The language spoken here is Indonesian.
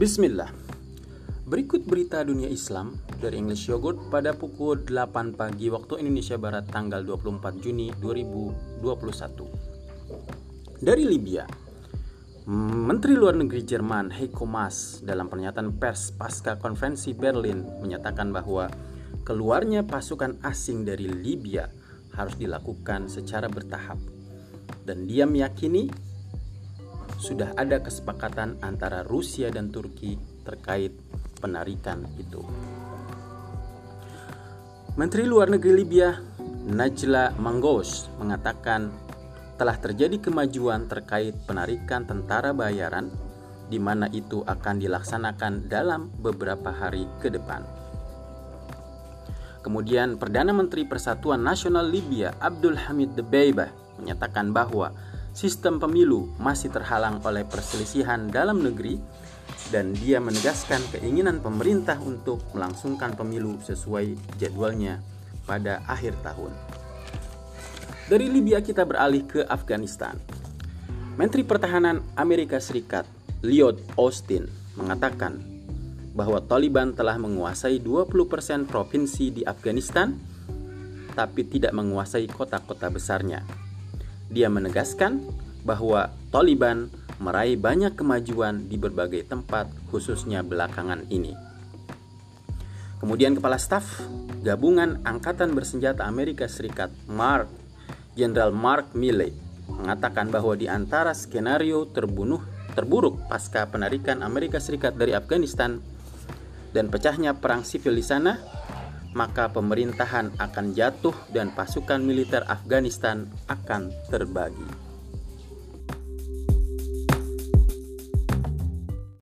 Bismillah. Berikut berita dunia Islam dari English Yogurt pada pukul 8 pagi waktu Indonesia Barat tanggal 24 Juni 2021. Dari Libya, Menteri Luar Negeri Jerman Heiko Maas dalam pernyataan pers pasca konferensi Berlin menyatakan bahwa keluarnya pasukan asing dari Libya harus dilakukan secara bertahap dan dia meyakini sudah ada kesepakatan antara Rusia dan Turki terkait penarikan itu. Menteri Luar Negeri Libya Najla Mangos mengatakan telah terjadi kemajuan terkait penarikan tentara bayaran di mana itu akan dilaksanakan dalam beberapa hari ke depan. Kemudian Perdana Menteri Persatuan Nasional Libya Abdul Hamid Dbeibah menyatakan bahwa sistem pemilu masih terhalang oleh perselisihan dalam negeri dan dia menegaskan keinginan pemerintah untuk melangsungkan pemilu sesuai jadwalnya pada akhir tahun. Dari Libya kita beralih ke Afghanistan. Menteri Pertahanan Amerika Serikat Lloyd Austin mengatakan bahwa Taliban telah menguasai 20% provinsi di Afghanistan tapi tidak menguasai kota-kota besarnya. Dia menegaskan bahwa Taliban meraih banyak kemajuan di berbagai tempat, khususnya belakangan ini. Kemudian Kepala Staf Gabungan Angkatan Bersenjata Amerika Serikat Mark Jenderal Mark Milley mengatakan bahwa di antara skenario terbunuh terburuk pasca penarikan Amerika Serikat dari Afghanistan dan pecahnya perang sipil di sana, maka pemerintahan akan jatuh dan pasukan militer Afghanistan akan terbagi.